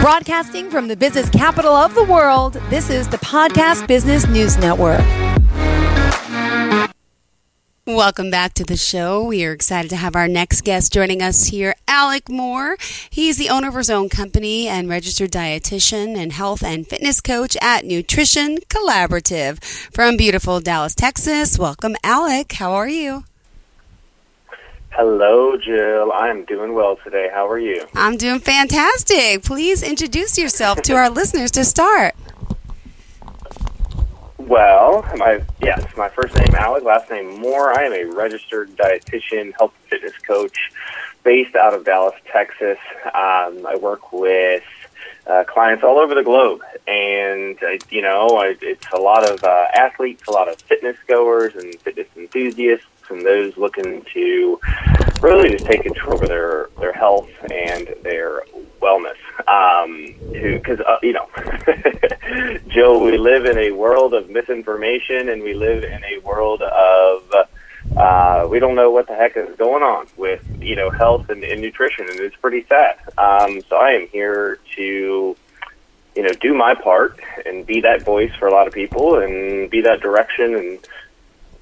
Broadcasting from the business capital of the world, this is the Podcast Business News Network. Welcome back to the show. We are excited to have our next guest joining us here, Alec Moore. He's the owner of his own company and registered dietitian and health and fitness coach at Nutrition Collaborative from beautiful Dallas, Texas. Welcome, Alec. How are you? Hello, Jill. I'm doing well today. How are you? I'm doing fantastic. Please introduce yourself to our listeners to start. Well, my yes, my first name Alec, last name Moore. I am a registered dietitian, health and fitness coach, based out of Dallas, Texas. Um, I work with uh, clients all over the globe, and uh, you know, I, it's a lot of uh, athletes, a lot of fitness goers, and fitness enthusiasts and those looking to really just take control over their their health and their wellness. Um, because uh, you know, Joe, we live in a world of misinformation, and we live in a world of uh, we don't know what the heck is going on with you know health and, and nutrition, and it's pretty sad. Um, so I am here to you know do my part and be that voice for a lot of people, and be that direction and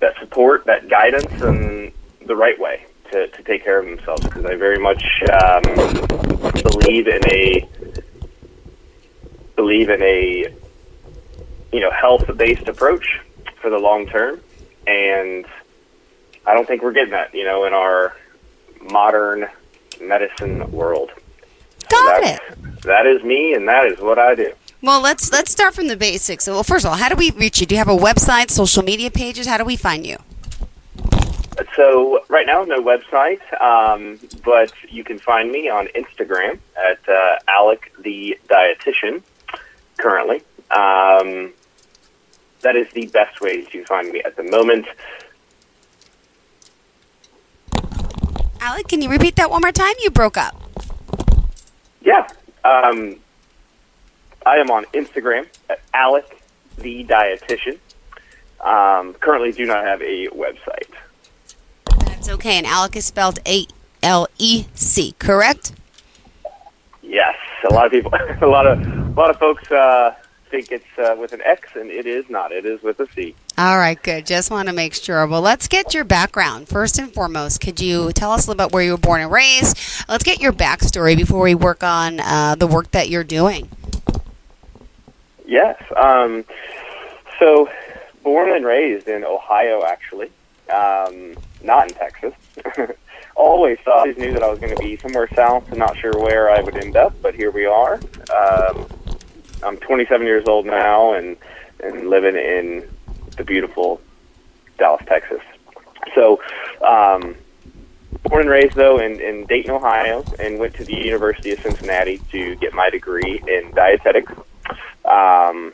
that support, that guidance, and the right way to, to take care of themselves. Because I very much um, believe in a believe in a you know health based approach for the long term, and I don't think we're getting that you know in our modern medicine world. Got so it. That is me, and that is what I do. Well, let's let's start from the basics. Well, first of all, how do we reach you? Do you have a website, social media pages? How do we find you? So right now, no website, um, but you can find me on Instagram at uh, Alec the Dietitian. Currently, um, that is the best way to find me at the moment. Alec, can you repeat that one more time? You broke up. Yeah, um, I am on Instagram at Alec the Dietitian. Um, currently, do not have a website. That's okay. And Alec is spelled A L E C, correct? Yes, a lot of people, a lot of, a lot of folks uh, think it's uh, with an X, and it is not. It is with a C. All right, good. Just want to make sure. Well, let's get your background first and foremost. Could you tell us a little bit where you were born and raised? Let's get your backstory before we work on uh, the work that you're doing. Yes. Um, so, born and raised in Ohio, actually, um, not in Texas. always thought, always knew that I was going to be somewhere south, and not sure where I would end up, but here we are. Um, I'm 27 years old now, and and living in the beautiful Dallas, Texas. So, um, born and raised though in, in Dayton, Ohio, and went to the University of Cincinnati to get my degree in dietetics. Um,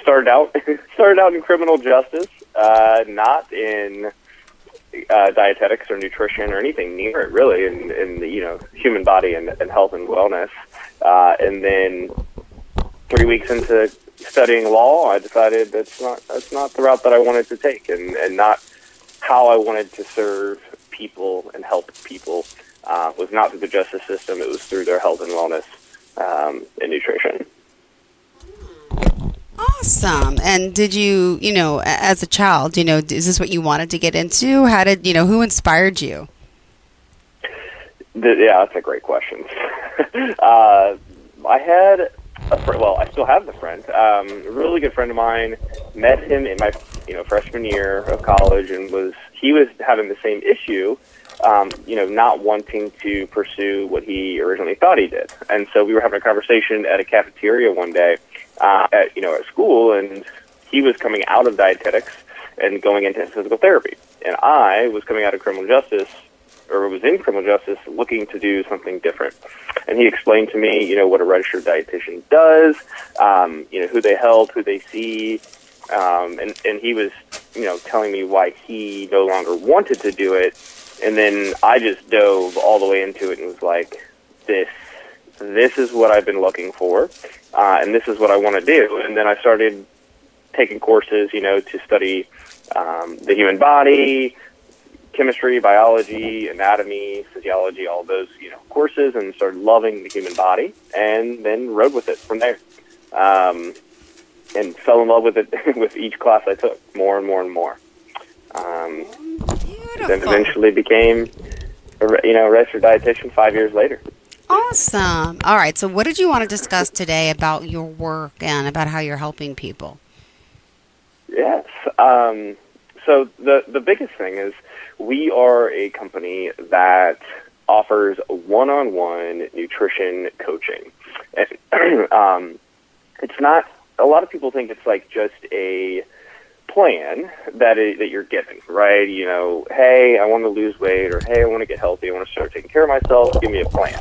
started out started out in criminal justice, uh, not in uh, dietetics or nutrition or anything near it, really, in, in the you know human body and, and health and wellness. Uh, and then three weeks into studying law, I decided that's not that's not the route that I wanted to take, and, and not how I wanted to serve people and help people. Uh, was not through the justice system; it was through their health and wellness um, and nutrition. Awesome. And did you, you know, as a child, you know, is this what you wanted to get into? How did, you know, who inspired you? Yeah, that's a great question. uh, I had a friend, well, I still have the friend, um, a really good friend of mine. Met him in my, you know, freshman year of college, and was he was having the same issue, um, you know, not wanting to pursue what he originally thought he did. And so we were having a conversation at a cafeteria one day, uh, at you know at school, and he was coming out of dietetics and going into physical therapy, and I was coming out of criminal justice or was in criminal justice looking to do something different. And he explained to me, you know, what a registered dietitian does, um, you know, who they help, who they see, um, and and he was, you know, telling me why he no longer wanted to do it. And then I just dove all the way into it and was like, this this is what I've been looking for, uh, and this is what I want to do. And then I started taking courses, you know, to study um, the human body, chemistry, biology, anatomy, physiology, all those you know courses, and started loving the human body, and then rode with it from there, um, and fell in love with it with each class I took more and more and more. Um, then eventually became, a, you know, a registered dietitian five years later. Awesome. All right. So, what did you want to discuss today about your work and about how you're helping people? Yes. Um, so the the biggest thing is we are a company that offers one-on-one nutrition coaching. Um, it's not. A lot of people think it's like just a plan that is, that you're given, right? You know, hey, I want to lose weight, or hey, I want to get healthy, I want to start taking care of myself. Give me a plan.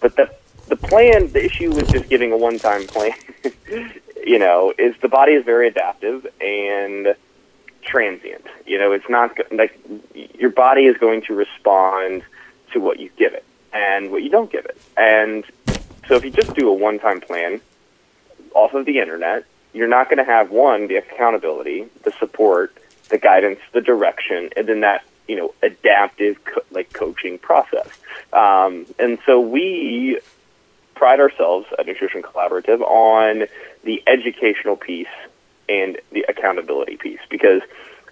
But the the plan, the issue with just giving a one-time plan, you know, is the body is very adaptive and transient. You know, it's not like your body is going to respond to what you give it and what you don't give it. And so if you just do a one-time plan off of the internet, you're not going to have one the accountability, the support, the guidance, the direction, and then that you know adaptive co- like coaching process. Um, and so we pride ourselves at Nutrition Collaborative on the educational piece and the accountability piece because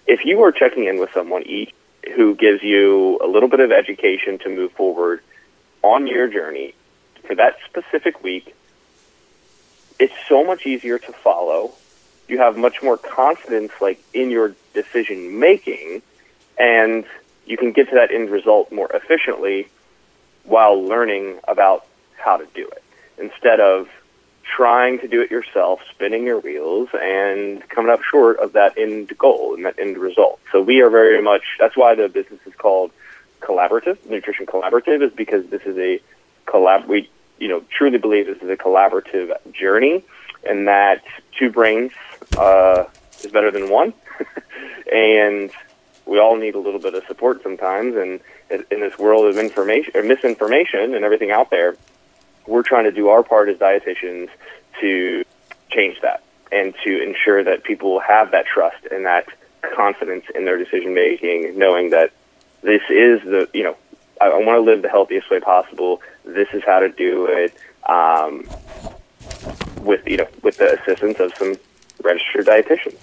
if you are checking in with someone each who gives you a little bit of education to move forward on your journey for that specific week, it's so much easier to follow. You have much more confidence like in your decision making and you can get to that end result more efficiently while learning about how to do it instead of trying to do it yourself, spinning your wheels, and coming up short of that end goal and that end result. So we are very much, that's why the business is called collaborative, nutrition collaborative, is because this is a collab, we, you know, truly believe this is a collaborative journey and that two brains uh, is better than one. and we all need a little bit of support sometimes. And in this world of information or misinformation and everything out there, we're trying to do our part as dietitians to change that and to ensure that people have that trust and that confidence in their decision making, knowing that this is the you know I, I want to live the healthiest way possible. This is how to do it. Um, with you know with the assistance of some registered dietitians.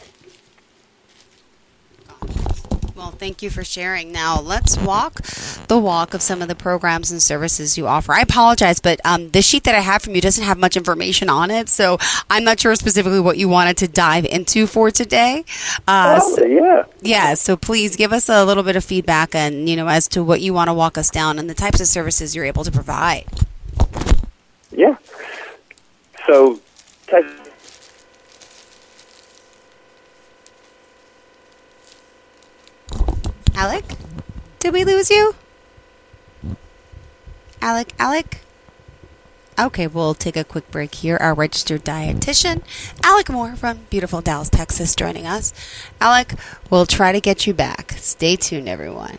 Well, thank you for sharing. Now, let's walk the walk of some of the programs and services you offer. I apologize, but um, the sheet that I have from you doesn't have much information on it, so I'm not sure specifically what you wanted to dive into for today. Uh, oh, so, yeah. Yeah, so please give us a little bit of feedback and, you know, as to what you want to walk us down and the types of services you're able to provide. Yeah. So? Did we lose you? Alec, Alec? Okay, we'll take a quick break here. Our registered dietitian, Alec Moore from beautiful Dallas, Texas, joining us. Alec, we'll try to get you back. Stay tuned, everyone.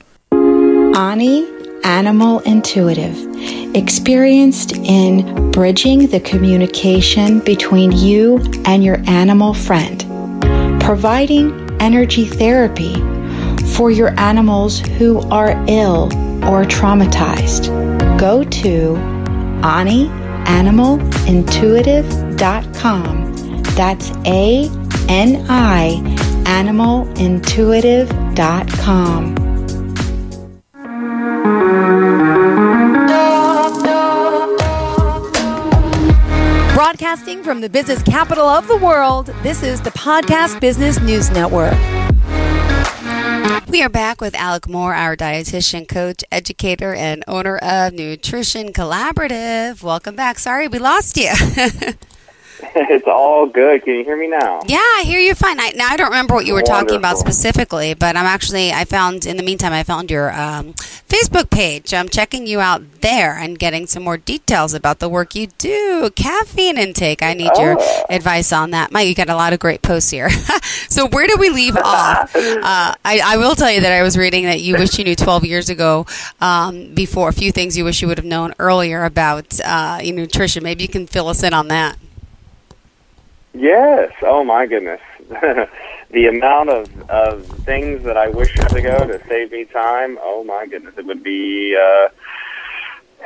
Ani Animal Intuitive, experienced in bridging the communication between you and your animal friend, providing energy therapy for your animals who are ill or traumatized. Go to AniAnimalIntuitive.com. That's A N I animalintuitive.com. Broadcasting from the business capital of the world, this is the Podcast Business News Network. We are back with Alec Moore, our dietitian, coach, educator, and owner of Nutrition Collaborative. Welcome back. Sorry we lost you. it's all good. Can you hear me now? Yeah, I hear you fine. I, now I don't remember what you were talking about specifically, but I'm actually I found in the meantime I found your um, Facebook page. I'm checking you out there and getting some more details about the work you do. Caffeine intake. I need your Oh. advice on that. Mike, you got a lot of great posts here. so where do we leave off? Uh, I, I will tell you that I was reading that you wish you knew 12 years ago um, before a few things you wish you would have known earlier about uh, nutrition. Maybe you can fill us in on that. Yes. Oh my goodness. the amount of, of things that I wish years go to save me time. Oh my goodness. It would be uh,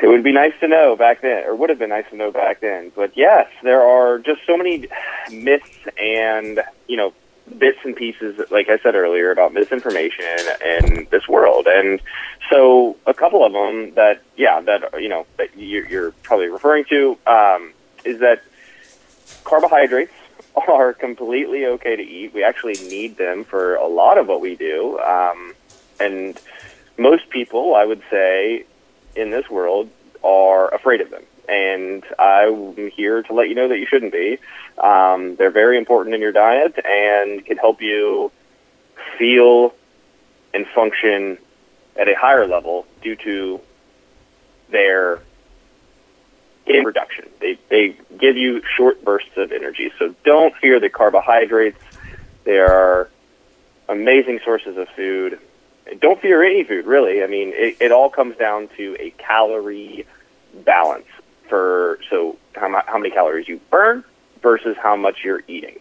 it would be nice to know back then, or would have been nice to know back then. But yes, there are just so many myths and you know bits and pieces, like I said earlier, about misinformation in this world. And so a couple of them that, yeah, that, you know, that you're, you're probably referring to um, is that carbohydrates are completely okay to eat. We actually need them for a lot of what we do. Um, and most people, I would say, in this world are afraid of them. And I'm here to let you know that you shouldn't be. Um, they're very important in your diet and can help you feel and function at a higher level due to their in reduction. They they give you short bursts of energy. So don't fear the carbohydrates. They are amazing sources of food. Don't fear any food, really. I mean, it, it all comes down to a calorie balance for so how, how many calories you burn versus how much you're eating.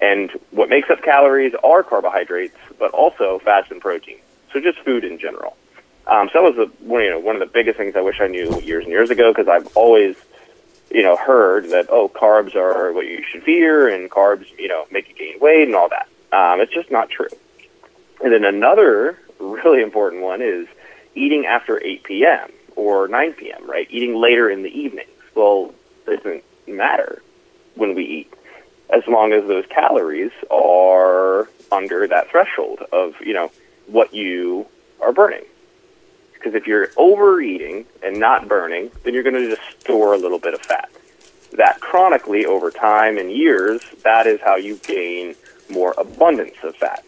And what makes up calories are carbohydrates, but also fats and protein. So just food in general. Um, so that was the, one, you know, one of the biggest things I wish I knew years and years ago because I've always, you know, heard that oh, carbs are what you should fear and carbs, you know, make you gain weight and all that. Um, it's just not true. And then another really important one is eating after 8 p.m. or 9 p.m. Right, eating later in the evenings. Well, it doesn't matter when we eat as long as those calories are under that threshold of you know what you are burning. Because if you're overeating and not burning, then you're going to just store a little bit of fat. That chronically over time and years, that is how you gain more abundance of fat.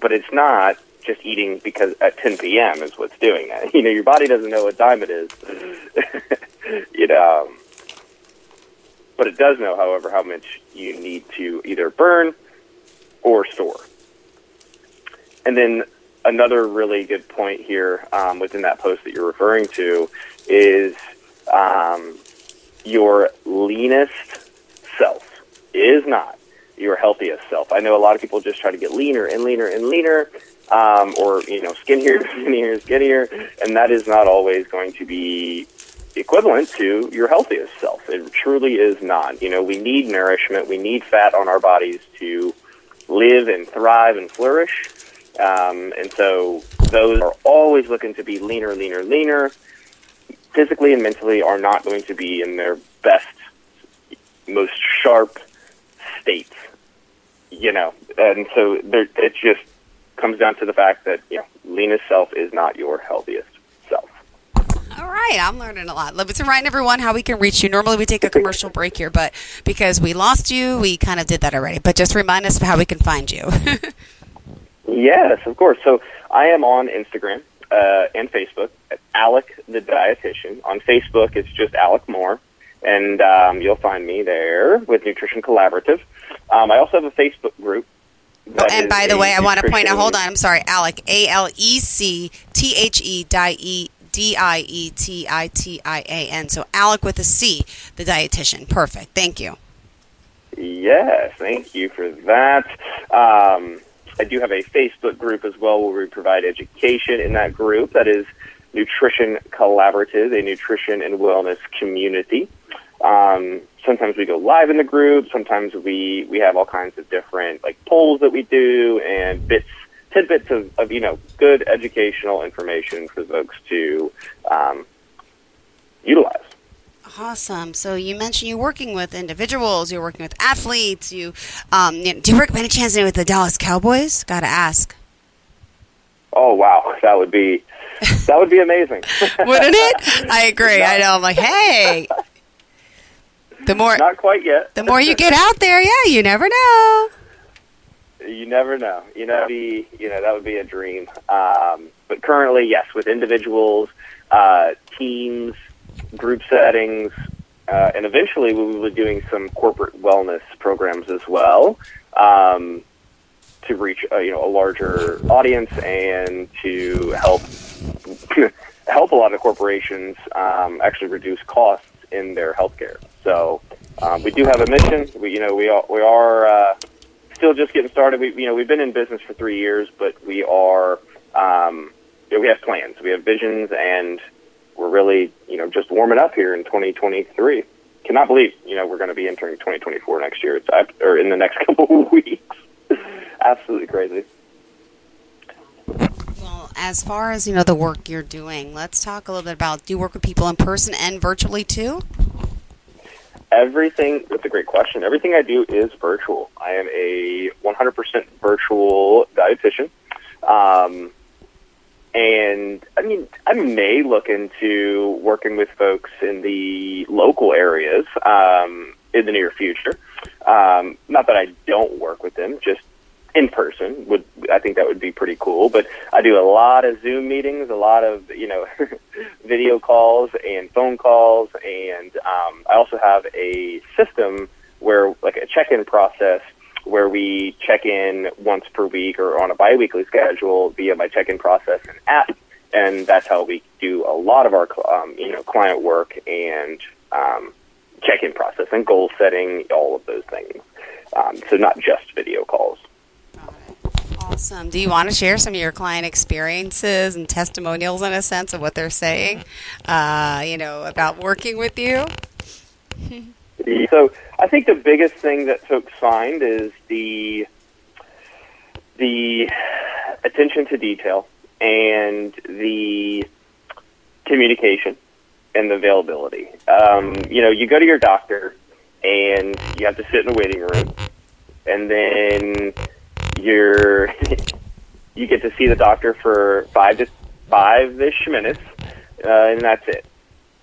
But it's not just eating because at 10 p.m. is what's doing that. You know, your body doesn't know what time it is. you know, um, but it does know, however, how much you need to either burn or store. And then another really good point here um, within that post that you're referring to is um, your leanest self is not your healthiest self. I know a lot of people just try to get leaner and leaner and leaner, um, or you know, skinnier, skinnier, skinnier, and that is not always going to be equivalent to your healthiest self. It truly is not. You know, we need nourishment, we need fat on our bodies to live and thrive and flourish. Um, and so those are always looking to be leaner, leaner, leaner. Physically and mentally are not going to be in their best, most sharp states. You know, and so it just comes down to the fact that you know, leanest self is not your healthiest self. All right, I'm learning a lot. Let's remind everyone how we can reach you. Normally, we take a commercial break here, but because we lost you, we kind of did that already. But just remind us of how we can find you. Yes, of course. So I am on Instagram uh, and Facebook at Alec the Dietitian. On Facebook, it's just Alec Moore, and um, you'll find me there with Nutrition Collaborative. Um, I also have a Facebook group. that and by the way, I want to point out. Hold on. I'm sorry, Alec. A L E C T H E die E D I E T I T I A N. So Alec with a C, the dietitian. Perfect. Thank you. Yes, thank you for that. Um, I do have a Facebook group as well where we provide education in that group. That is Nutrition Collaborative, a nutrition and wellness community. Um, sometimes we go live in the group. Sometimes we we have all kinds of different like polls that we do and bits tidbits of, of you know good educational information for folks to um. Awesome. So you mentioned you're working with individuals, you're working with athletes. You, um, you know, do you work by any chance with the Dallas Cowboys? Got to ask. Oh wow, that would be that would be amazing, wouldn't it? I agree. I know. I'm like, hey, the more not quite yet. the more you get out there, yeah, you never know. You never know. You know, be you know that would be a dream. Um, but currently, yes, with individuals, uh, teams, group settings, uh, and eventually we will be doing some corporate wellness programs as well um, to reach uh, you know a larger audience and to help help a lot of corporations um, actually reduce costs in their healthcare. So um, we do have a mission. We you know we are, we are uh, still just getting started. We you know we've been in business for three years, but we are um, you know, we have plans, we have visions, and we're really, you know, just warming up here in 2023. Cannot believe, you know, we're going to be entering 2024 next year. It's or in the next couple of weeks. Absolutely crazy. Well, as far as you know, the work you're doing, let's talk a little bit about. Do you work with people in person and virtually too? Everything. That's a great question. Everything I do is virtual. I am a 100% virtual dietitian. Um, and I mean, I may look into working with folks in the local areas um, in the near future. Um, not that I don't work with them, just in person would I think that would be pretty cool. But I do a lot of Zoom meetings, a lot of you know video calls and phone calls, and um, I also have a system where like a check-in process where we check in once per week or on a biweekly schedule via my check-in process and app, and that's how we do a lot of our um, you know client work and um, check-in process and goal setting, all of those things. Um, so not just video calls. Awesome. Do you want to share some of your client experiences and testimonials in a sense of what they're saying, uh, you know, about working with you? So I think the biggest thing that folks find is the the attention to detail and the communication and the availability. Um, you know, you go to your doctor and you have to sit in the waiting room, and then you're you get to see the doctor for five to five ish minutes, uh, and that's it.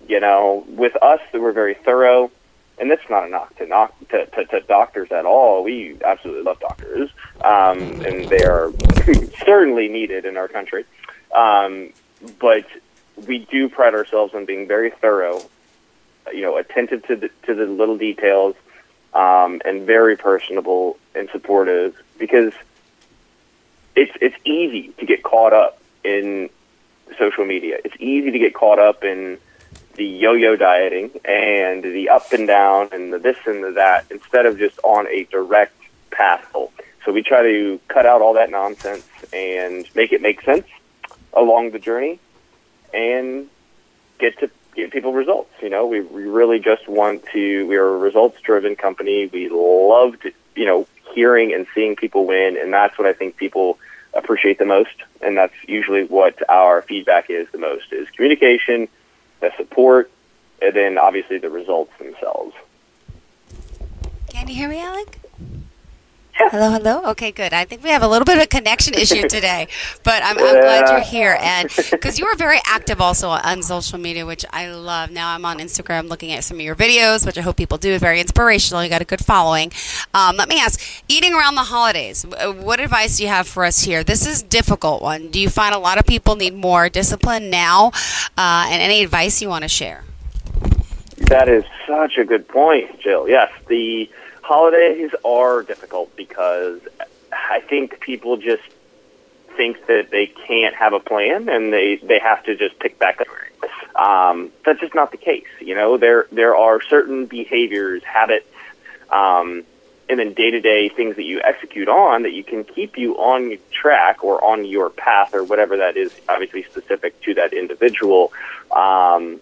You know, with us, we're very thorough and that's not a knock to knock to, to, to doctors at all. We absolutely love doctors, um, and they are certainly needed in our country. Um, but we do pride ourselves on being very thorough, you know, attentive to the to the little details, um, and very personable and supportive because it's it's easy to get caught up in social media. It's easy to get caught up in the yo-yo dieting and the up and down and the this and the that instead of just on a direct path. So we try to cut out all that nonsense and make it make sense along the journey and get to give people results. You know, we, we really just want to, we are a results driven company. We love to, you know, hearing and seeing people win. And that's what I think people appreciate the most. And that's usually what our feedback is the most is communication, the support, and then obviously the results themselves. Can you hear me, Alec? Hello, hello. Okay, good. I think we have a little bit of a connection issue today, but I'm, I'm glad you're here, and because you are very active also on social media, which I love. Now I'm on Instagram looking at some of your videos, which I hope people do. Very inspirational. You got a good following. Um, let me ask: eating around the holidays. What advice do you have for us here? This is difficult one. Do you find a lot of people need more discipline now, uh, and any advice you want to share? That is such a good point, Jill. Yes, the holidays are difficult because I think people just think that they can't have a plan and they they have to just pick back up. Um, that's just not the case. You know, there there are certain behaviors, habits, um, and then day to day things that you execute on that you can keep you on track or on your path or whatever that is. Obviously, specific to that individual. Um,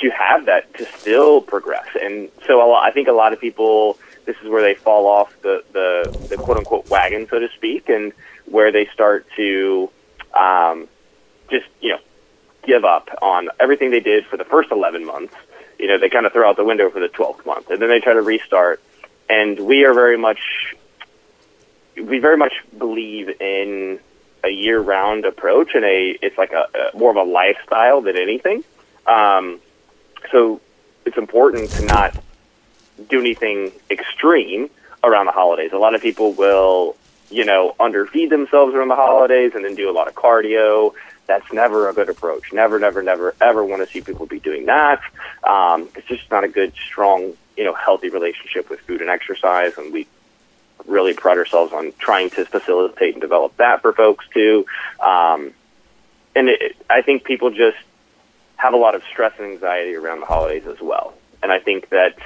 to have that to still progress, and so I think a lot of people this is where they fall off the, the, the quote unquote wagon, so to speak, and where they start to um, just, you know, give up on everything they did for the first 11 months. You know, they kind of throw out the window for the 12th month, and then they try to restart. And we are very much, we very much believe in a year-round approach, and a it's like a, a more of a lifestyle than anything. Um, so it's important to not do anything extreme around the holidays. A lot of people will, you know, underfeed themselves around the holidays and then do a lot of cardio. That's never a good approach. Never, never, never, ever want to see people be doing that. Um, it's just not a good, strong, you know, healthy relationship with food and exercise. And we really pride ourselves on trying to facilitate and develop that for folks too. Um, and it, I think people just have a lot of stress and anxiety around the holidays as well. And I think that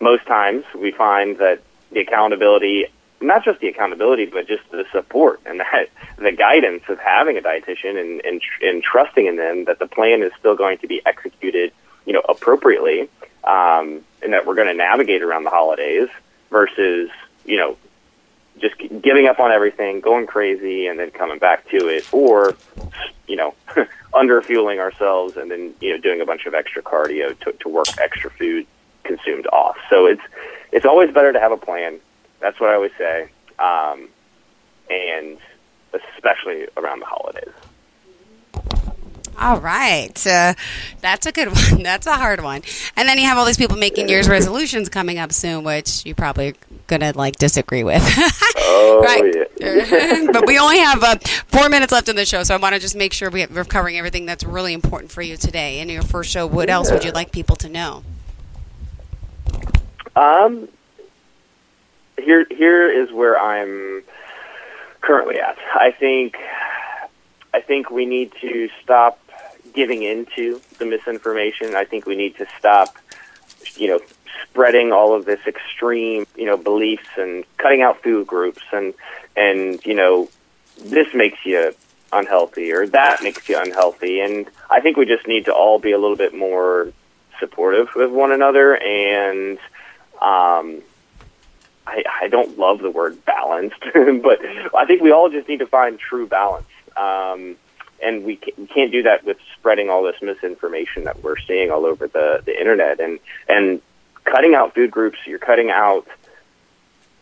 most times we find that the accountability, not just the accountability, but just the support and that the guidance of having a dietitian and, and, and trusting in them that the plan is still going to be executed, you know, appropriately, um, and that we're going to navigate around the holidays versus, you know, just giving up on everything, going crazy, and then coming back to it, or you know, under fueling ourselves and then you know doing a bunch of extra cardio to, to work extra food consumed off. So it's it's always better to have a plan. That's what I always say, um, and especially around the holidays. All right. Uh, that's a good one. That's a hard one. And then you have all these people making New year's resolutions coming up soon, which you probably going to like disagree with. oh, right. Yeah. but we only have uh, four minutes left in the show, so I want to just make sure we have, we're covering everything that's really important for you today. In your first show, what else would you like people to know? Um, here here is where I'm currently at. I think I think we need to stop giving into the misinformation. I think we need to stop, you know, spreading all of this extreme, you know, beliefs and cutting out food groups and and you know, this makes you unhealthy or that makes you unhealthy. And I think we just need to all be a little bit more supportive with one another and um, I, I don't love the word balanced, but I think we all just need to find true balance. Um, and we, can, we can't do that with spreading all this misinformation that we're seeing all over the, the internet and, and cutting out food groups. You're cutting out,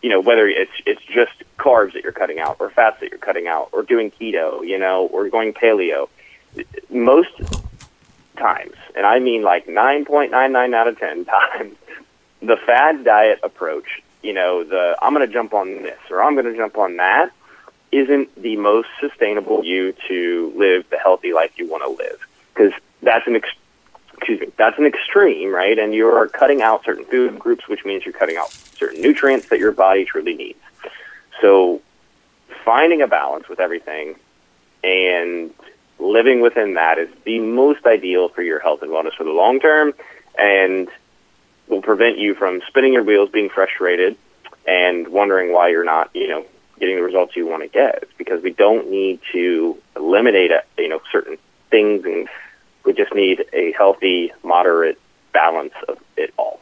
you know, whether it's, it's just carbs that you're cutting out or fats that you're cutting out or doing keto, you know, or going paleo. Most times, and I mean like 9.99 out of 10 times, the fad diet approach, you know, the I'm going to jump on this or I'm going to jump on that, isn't the most sustainable you to live the healthy life you want to live. Because that's an ex- excuse me that's an extreme right? And you're cutting out certain food groups which means you're cutting out certain nutrients that your body truly needs. So finding a balance with everything and living within that is the most ideal for your health and wellness for the long term. And will prevent you from spinning your wheels, being frustrated, and wondering why you're not, you know, getting the results you want to get. Because we don't need to eliminate, uh, you know, certain things, and we just need a healthy, moderate balance of it all.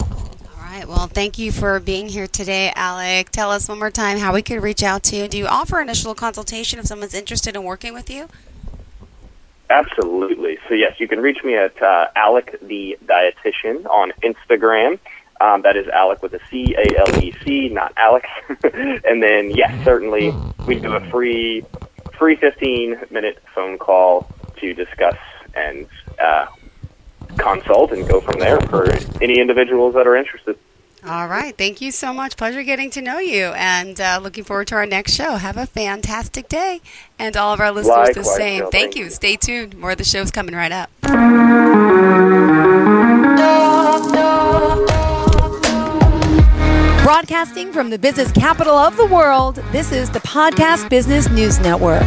All right. Well, thank you for being here today, Alec. Tell us one more time how we could reach out to you. Do you offer initial consultation if someone's interested in working with you? Absolutely. So yes, you can reach me at uh, Alec the Dietitian on Instagram. Um, that is Alec with a C A L E C, not Alex. and then yes, certainly we do a free free 15 minute phone call to discuss and uh, consult and go from there for any individuals that are interested. All right. Thank you so much. Pleasure getting to know you and uh, looking forward to our next show. Have a fantastic day. And all of our listeners Likewise, the same. Jill. Thank Thank you. you. Stay tuned. More of the show's coming right up. Broadcasting from the business capital of the world, this is the Podcast Business News Network.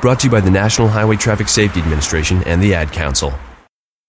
Brought to you by the National Highway Traffic Safety Administration and the Ad Council.